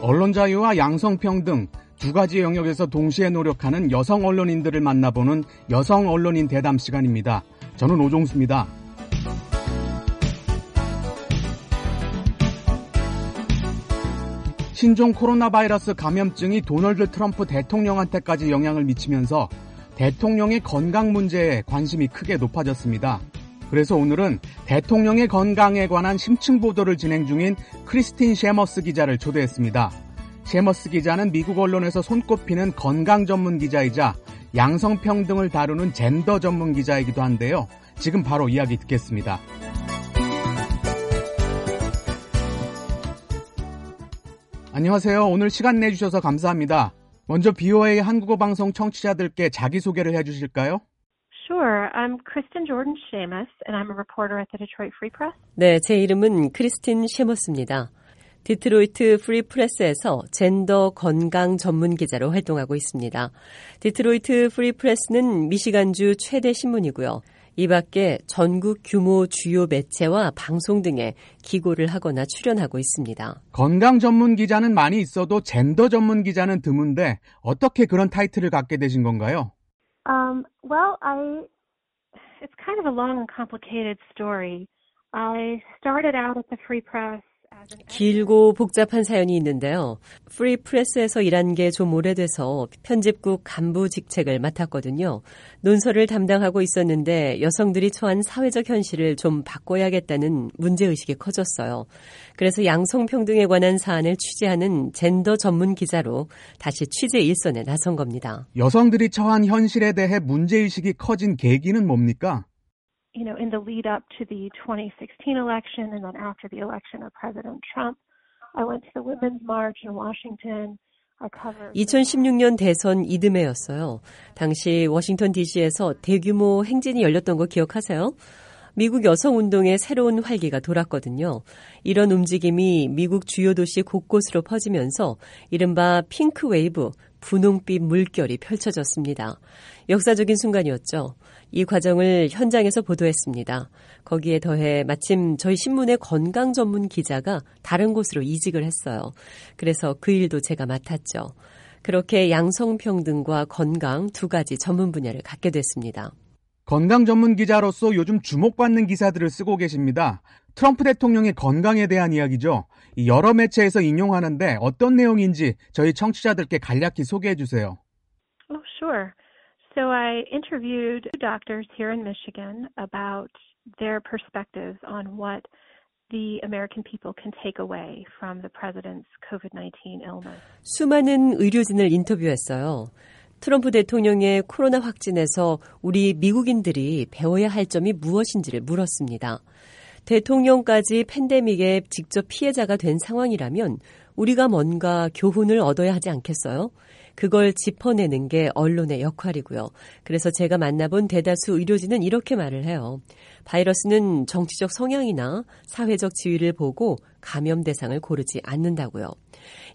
언론 자유와 양성평등 두 가지 영역에서 동시에 노력하는 여성 언론인들을 만나보는 여성 언론인 대담 시간입니다. 저는 오종수입니다. 신종 코로나 바이러스 감염증이 도널드 트럼프 대통령한테까지 영향을 미치면서 대통령의 건강 문제에 관심이 크게 높아졌습니다. 그래서 오늘은 대통령의 건강에 관한 심층 보도를 진행 중인 크리스틴 셰머스 기자를 초대했습니다. 셰머스 기자는 미국 언론에서 손꼽히는 건강 전문 기자이자 양성평등을 다루는 젠더 전문 기자이기도 한데요. 지금 바로 이야기 듣겠습니다. 안녕하세요. 오늘 시간 내주셔서 감사합니다. 먼저 BOA 한국어 방송 청취자들께 자기소개를 해주실까요? Sure. I'm Kristen Jordan Seamus, and I'm a reporter at the Detroit Free Press. 네, 제 이름은 크리스틴 셰머스입니다. 디트로이트 프리 프레스에서 젠더 건강 전문 기자로 활동하고 있습니다. 디트로이트 프리 프레스는 미시간주 최대 신문이고요. 이 밖에 전국 규모 주요 매체와 방송 등에 기고를 하거나 출연하고 있습니다. 건강 전문 기자는 많이 있어도 젠더 전문 기자는 드문데 어떻게 그런 타이틀을 갖게 되신 건가요? Um, well, I it's kind of a long and complicated story. I started out at the Free Press 길고 복잡한 사연이 있는데요. 프리 프레스에서 일한 게 좀 오래돼서 편집국 간부 직책을 맡았거든요. 논설을 담당하고 있었는데 여성들이 처한 사회적 현실을 좀 바꿔야겠다는 문제의식이 커졌어요. 그래서 양성평등에 관한 사안을 취재하는 젠더 전문 기자로 다시 취재 일선에 나선 겁니다. 여성들이 처한 현실에 대해 문제의식이 커진 계기는 뭡니까? You know, in the lead up to the 2016 election and then after the election of President Trump, I went to the Women's March in Washington. 2016년 대선 이듬해였어요. 당시 워싱턴 DC에서 대규모 행진이 열렸던 거 기억하세요? 미국 여성 운동의 새로운 활기가 돌았거든요. 이런 움직임이 미국 주요 도시 곳곳으로 퍼지면서 이른바 핑크 웨이브, 분홍빛 물결이 펼쳐졌습니다. 역사적인 순간이었죠. 이 과정을 현장에서 보도했습니다. 거기에 더해 마침 저희 신문의 건강 전문 기자가 다른 곳으로 이직을 했어요. 그래서 그 일도 제가 맡았죠. 그렇게 양성평등과 건강 두 가지 전문 분야를 갖게 됐습니다. 건강 전문 기자로서 요즘 주목받는 기사들을 쓰고 계십니다. 트럼프 대통령의 건강에 대한 이야기죠. 여러 매체에서 인용하는데 어떤 내용인지 저희 청취자들께 간략히 소개해 주세요. Oh, sure. So I interviewed doctors here in Michigan about their perspectives on what the American people can take away from the president's COVID-19 illness. 수많은 의료진을 인터뷰했어요. 트럼프 대통령의 코로나 확진에서 우리 미국인들이 배워야 할 점이 무엇인지를 물었습니다. 대통령까지 팬데믹의 직접 피해자가 된 상황이라면 우리가 뭔가 교훈을 얻어야 하지 않겠어요? 그걸 짚어내는 게 언론의 역할이고요. 그래서 제가 만나본 대다수 의료진은 이렇게 말을 해요. 바이러스는 정치적 성향이나 사회적 지위를 보고 감염 대상을 고르지 않는다고요.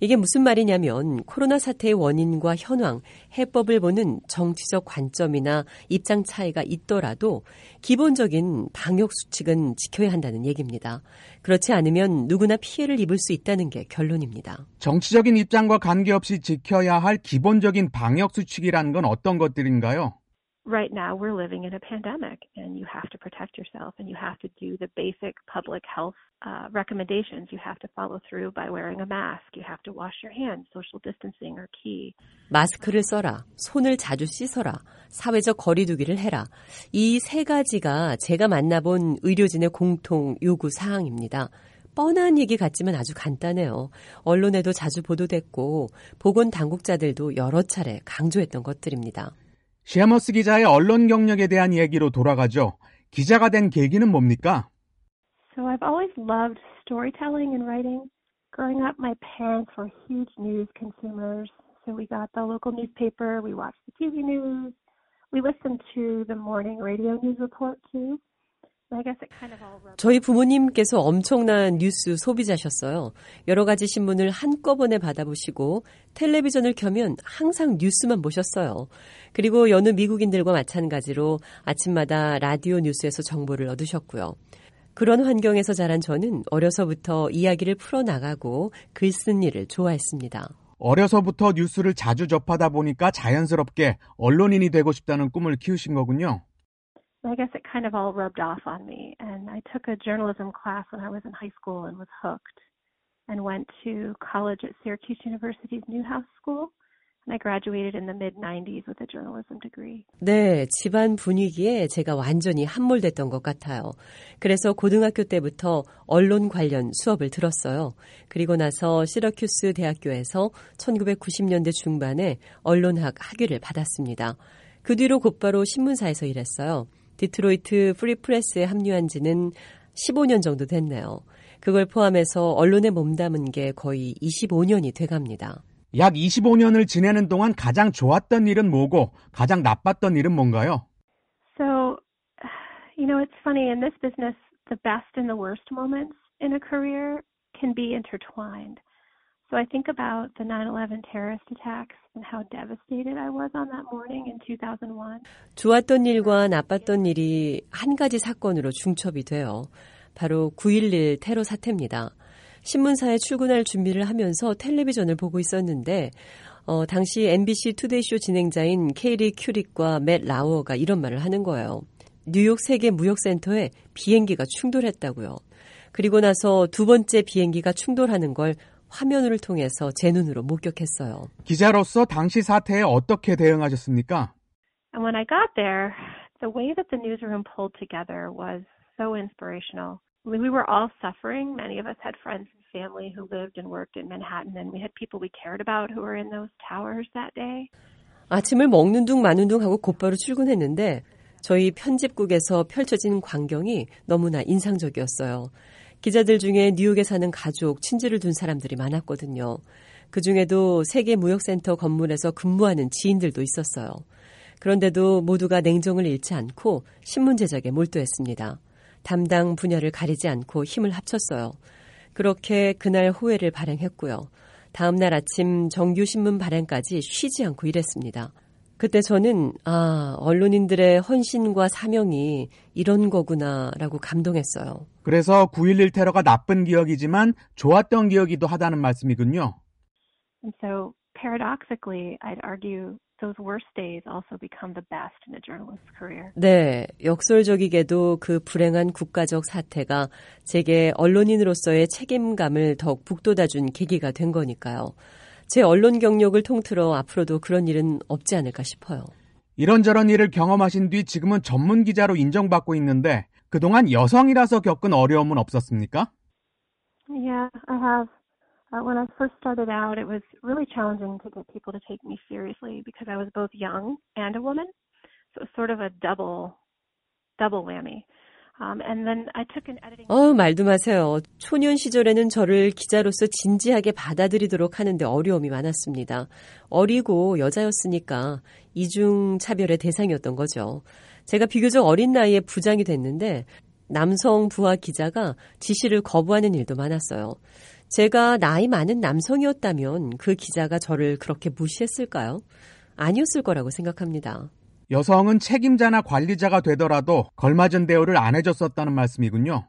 이게 무슨 말이냐면 코로나 사태의 원인과 현황, 해법을 보는 정치적 관점이나 입장 차이가 있더라도 기본적인 방역 수칙은 지켜야 한다는 얘기입니다. 그렇지 않으면 누구나 피해를 입을 수 있다는 게 결론입니다. 정치적인 입장과 관계없이 지켜야 할 기본적인 방역 수칙이라는 건 어떤 것들인가요? Right now we're living in a pandemic and you have to protect yourself and you have to do the basic public health uh, recommendations. You have to follow through by wearing a mask. You have to wash your hands. Social distancing are key. 마스크를 써라. 손을 자주 씻어라. 사회적 거리두기를 해라. 이 세 가지가 제가 만나본 의료진의 공통 요구 사항입니다. 뻔한 얘기 같지만 아주 간단해요. 언론에도 자주 보도됐고 보건 당국자들도 여러 차례 강조했던 것들입니다. 셰머스 기자의 언론 경력에 대한 얘기로 돌아가죠. 기자가 된 계기는 뭡니까? So I've always loved storytelling and writing. Growing up, my parents were huge news consumers. So we got the local newspaper, we watched the TV news, we listened to the morning radio news report too. 저희 부모님께서 엄청난 뉴스 소비자셨어요. 여러 가지 신문을 한꺼번에 받아보시고 텔레비전을 켜면 항상 뉴스만 보셨어요. 그리고 여느 미국인들과 마찬가지로 아침마다 라디오 뉴스에서 정보를 얻으셨고요. 그런 환경에서 자란 저는 어려서부터 이야기를 풀어나가고 글쓴 일을 좋아했습니다. 어려서부터 뉴스를 자주 접하다 보니까 자연스럽게 언론인이 되고 싶다는 꿈을 키우신 거군요. I guess it kind of all rubbed off on me. And I took a journalism class when I was in high school and was hooked and went to college at Syracuse University's Newhouse School. And I graduated in the mid 90s with a journalism degree. 네, 집안 분위기에 제가 완전히 함몰됐던 것 같아요. 그래서 고등학교 때부터 언론 관련 수업을 들었어요. 그리고 나서 시러큐스 대학교에서 1990년대 중반에 언론학 학위를 받았습니다. 그 뒤로 곧바로 신문사에서 일했어요. 디트로이트 프리프레스에 합류한 지는 15년 정도 됐네요. 그걸 포함해서 언론에 몸담은 게 거의 25년이 돼갑니다. 약 25년을 지내는 동안 가장 좋았던 일은 뭐고 가장 나빴던 일은 뭔가요? So, you know, it's funny in this business, the best and the worst moments in a career can be intertwined. So I think about the 9/11 terrorist attacks and how devastated I was on that morning in 2001. 좋았던 일과 나빴던 일이 한 가지 사건으로 중첩이 돼요. 바로 9.11 테러 사태입니다. 신문사에 출근할 준비를 하면서 텔레비전을 보고 있었는데 어, 당시 MBC 투데이쇼 진행자인 케이리 큐릭과 맷 라워가 이런 말을 하는 거예요. 뉴욕 세계 무역센터에 비행기가 충돌했다고요. 그리고 나서 두 번째 비행기가 충돌하는 걸 화면을 통해서 제 눈으로 목격했어요. 기자로서 당시 사태에 어떻게 대응하셨습니까? And when I got there, the way that the newsroom pulled together was so inspirational. We were all suffering. Many of us had friends and family who lived and worked in Manhattan, and we had people we cared about who were in those towers that day. 아침을 먹는 둥 마는 둥 하고 곧바로 출근했는데 저희 편집국에서 펼쳐진 광경이 너무나 인상적이었어요. 기자들 중에 뉴욕에 사는 가족, 친지를 둔 사람들이 많았거든요. 그 중에도 세계 무역센터 건물에서 근무하는 지인들도 있었어요. 그런데도 모두가 냉정을 잃지 않고 신문 제작에 몰두했습니다. 담당 분야를 가리지 않고 힘을 합쳤어요. 그렇게 그날 호회를 발행했고요. 다음 날 아침 정규 신문 발행까지 쉬지 않고 일했습니다. 그때 저는 아, 언론인들의 헌신과 사명이 이런 거구나라고 감동했어요. 그래서 9.11 테러가 나쁜 기억이지만 좋았던 기억이기도 하다는 말씀이군요. And so paradoxically, I'd argue those worst days also become the best in a journalist's career. 네, 역설적이게도 그 불행한 국가적 사태가 제게 언론인으로서의 책임감을 더욱 북돋아준 계기가 된 거니까요. 제 언론 경력을 통틀어 앞으로도 그런 일은 없지 않을까 싶어요. 이런저런 일을 경험하신 뒤 지금은 전문 기자로 인정받고 있는데 그동안 여성이라서 겪은 어려움은 없었습니까? Yeah, I have. Uh, when I first started out, it was really challenging to get people to take me seriously because I was both young and a woman. So it was sort of a double, double whammy. Um. 어, 말도 마세요. 초년 시절에는 저를 기자로서 진지하게 받아들이도록 하는데 어려움이 많았습니다. 어리고 여자였으니까 이중 차별의 대상이었던 거죠. 제가 비교적 어린 나이에 부장이 됐는데 남성 부하 기자가 지시를 거부하는 일도 많았어요. 제가 나이 많은 남성이었다면 그 기자가 저를 그렇게 무시했을까요? 아니었을 거라고 생각합니다. 여성은 책임자나 관리자가 되더라도 걸맞은 대우를 안 해줬었다는 말씀이군요.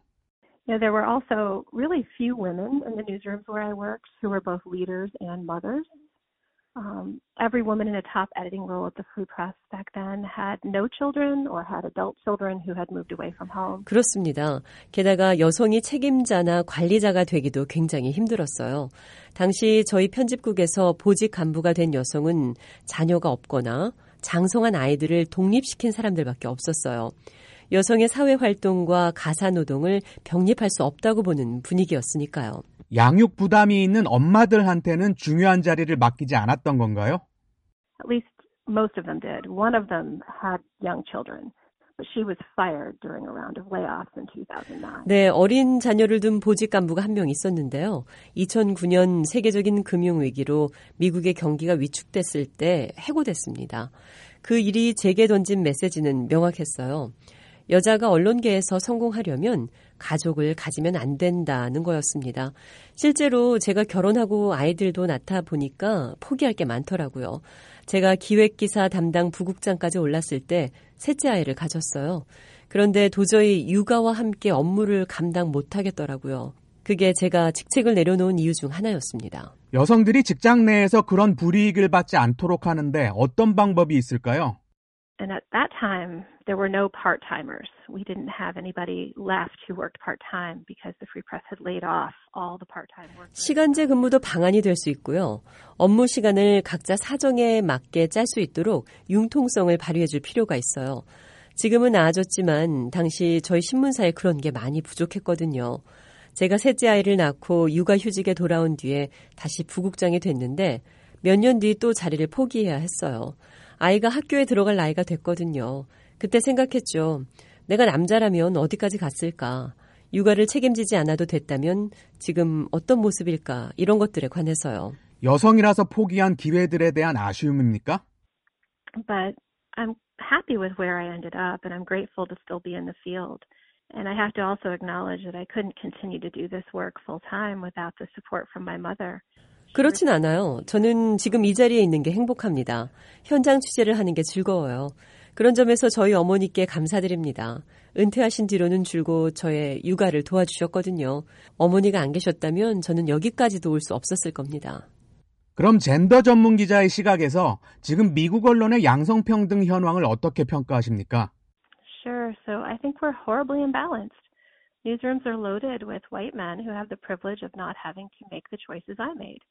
Know, there were also really few women in the newsrooms where I worked who were both leaders and mothers. Um, every woman in a top editing role at the Free Press back then had no children or had adult children who had moved away from home. 그렇습니다. 게다가 여성이 책임자나 관리자가 되기도 굉장히 힘들었어요. 당시 저희 편집국에서 보직 간부가 된 여성은 자녀가 없거나 장성한 아이들을 독립시킨 사람들밖에 없었어요. 여성의 사회 활동과 가사 노동을 병립할 수 없다고 보는 분위기였으니까요. 양육 부담이 있는 엄마들한테는 중요한 자리를 맡기지 않았던 건가요? At least most of them did. One of them had young children, she was fired during a round of layoffs in 2009. 네, 어린 자녀를 둔 보직 간부가 한 명 있었는데요. 2009년 세계적인 금융 위기로 미국의 경기가 위축됐을 때 해고됐습니다. 그 일이 제게 던진 메시지는 명확했어요. 여자가 언론계에서 성공하려면 가족을 가지면 안 된다는 거였습니다. 실제로 제가 결혼하고 아이들도 낳다 보니까 포기할 게 많더라고요. 제가 기획기사 담당 부국장까지 올랐을 때 셋째 아이를 가졌어요. 그런데 도저히 육아와 함께 업무를 감당 못하겠더라고요. 그게 제가 직책을 내려놓은 이유 중 하나였습니다. 여성들이 직장 내에서 그런 불이익을 받지 않도록 하는데 어떤 방법이 있을까요? And at that time, there were no part timers. We didn't have anybody left who worked part time because the Free Press had laid off all the part time workers. 시간제 근무도 방안이 될 수 있고요. 업무 시간을 각자 사정에 맞게 짤 수 있도록 융통성을 발휘해 줄 필요가 있어요. 지금은 나아졌지만 당시 저희 신문사에 그런 게 많이 부족했거든요. 제가 셋째 아이를 낳고 육아 휴직에 돌아온 뒤에 다시 부국장이 됐는데 몇 년 뒤 또 자리를 포기해야 했어요. 아이가 학교에 들어갈 나이가 됐거든요. 그때 생각했죠. 내가 남자라면 어디까지 갔을까? 육아를 책임지지 않아도 됐다면 지금 어떤 모습일까? 이런 것들에 관해서요. 여성이라서 포기한 기회들에 대한 아쉬움입니까? But I'm happy with where I ended up, and I'm grateful to still be in the field. And I have to also acknowledge that I couldn't continue to do this work full time without the support from my mother. 그렇진 않아요. 저는 지금 이 자리에 있는 게 행복합니다. 현장 취재를 하는 게 즐거워요. 그런 점에서 저희 어머니께 감사드립니다. 은퇴하신 뒤로는 줄곧 저의 육아를 도와주셨거든요. 어머니가 안 계셨다면 저는 여기까지도 올수 없었을 겁니다. 그럼 젠더 전문 기자의 시각에서 지금 미국 언론의 양성평등 현황을 어떻게 평가하십니까? Sure. So I think we're horribly imbalanced. Newsrooms are loaded with white men who have the privilege of not having to make the choices I made.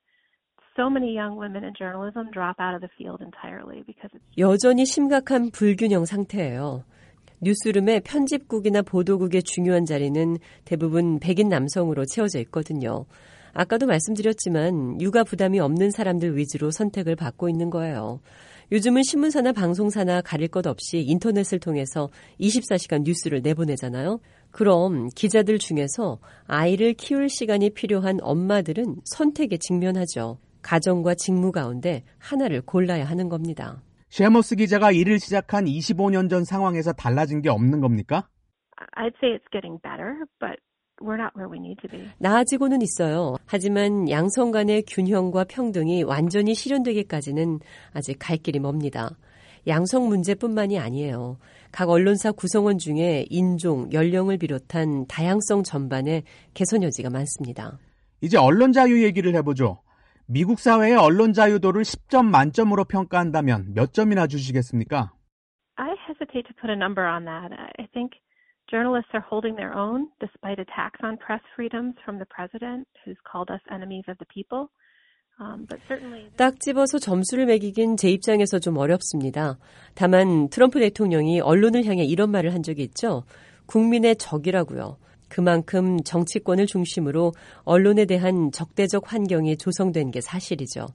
여전히 심각한 불균형 상태예요. 뉴스룸의 편집국이나 보도국의 중요한 자리는 대부분 백인 남성으로 채워져 있거든요. 아까도 말씀드렸지만 육아 부담이 없는 사람들 위주로 선택을 받고 있는 거예요. 요즘은 신문사나 방송사나 가릴 것 없이 인터넷을 통해서 24시간 뉴스를 내보내잖아요. 그럼 기자들 중에서 아이를 키울 시간이 필요한 엄마들은 선택에 직면하죠. 가정과 직무 가운데 하나를 골라야 하는 겁니다. 쉐머스 기자가 일을 시작한 25년 전 상황에서 달라진 게 없는 겁니까? I'd say it's getting better, but we're not where we need to be. 나아지고는 있어요. 하지만 양성 간의 균형과 평등이 완전히 실현되기까지는 아직 갈 길이 멉니다. 양성 문제뿐만이 아니에요. 각 언론사 구성원 중에 인종, 연령을 비롯한 다양성 전반에 개선 여지가 많습니다. 이제 언론 자유 얘기를 해보죠. 미국 사회의 언론 자유도를 10점 만점으로 평가한다면 몇 점이나 주시겠습니까? I hesitate to put a number on that. I think journalists are holding their own despite attacks on press freedoms from the president, who's called us enemies of the people. Um, but certainly. 딱 집어서 점수를 매기긴 제 입장에서 좀 어렵습니다. 다만 트럼프 대통령이 언론을 향해 이런 말을 한 적이 있죠. 국민의 적이라고요. 그만큼 정치권을 중심으로 언론에 대한 적대적 환경이 조성된 게 사실이죠.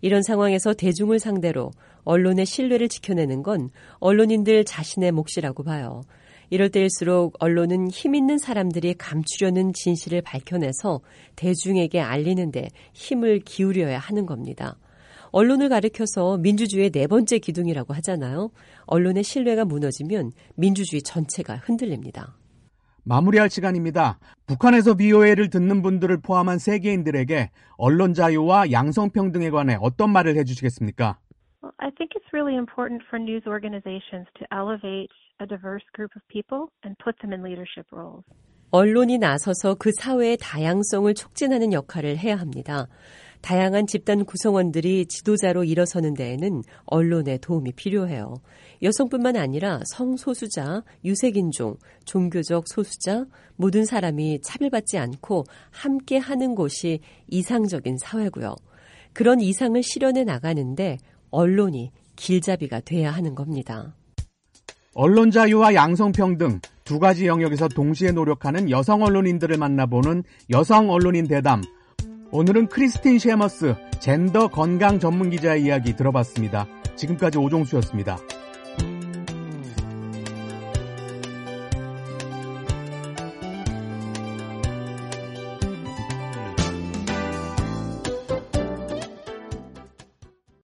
이런 상황에서 대중을 상대로 언론의 신뢰를 지켜내는 건 언론인들 자신의 몫이라고 봐요. 이럴 때일수록 언론은 힘 있는 사람들이 감추려는 진실을 밝혀내서 대중에게 알리는데 힘을 기울여야 하는 겁니다. 언론을 가리켜서 민주주의의 네 번째 기둥이라고 하잖아요. 언론의 신뢰가 무너지면 민주주의 전체가 흔들립니다. 마무리할 시간입니다. 북한에서 BOA를 듣는 분들을 포함한 세계인들에게 언론 자유와 양성평등에 관해 어떤 말을 해주시겠습니까? Well, I think it's really important for news organizations to elevate a diverse group of people and put them in leadership roles. 언론이 나서서 그 사회의 다양성을 촉진하는 역할을 해야 합니다. 다양한 집단 구성원들이 지도자로 일어서는 데에는 언론의 도움이 필요해요. 여성뿐만 아니라 성소수자, 유색인종, 종교적 소수자, 모든 사람이 차별받지 않고 함께 하는 곳이 이상적인 사회고요. 그런 이상을 실현해 나가는데 언론이 길잡이가 돼야 하는 겁니다. 언론 자유와 양성평등 두 가지 영역에서 동시에 노력하는 여성 언론인들을 만나보는 여성 언론인 대담. 오늘은 크리스틴 셰머스 젠더 건강 전문 기자의 이야기 들어봤습니다. 지금까지 오종수였습니다.